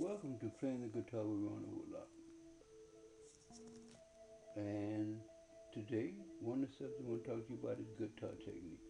Welcome to Playing the Guitar with Ron Woodlock. And today, one of the subjects I want to talk to you about is guitar technique.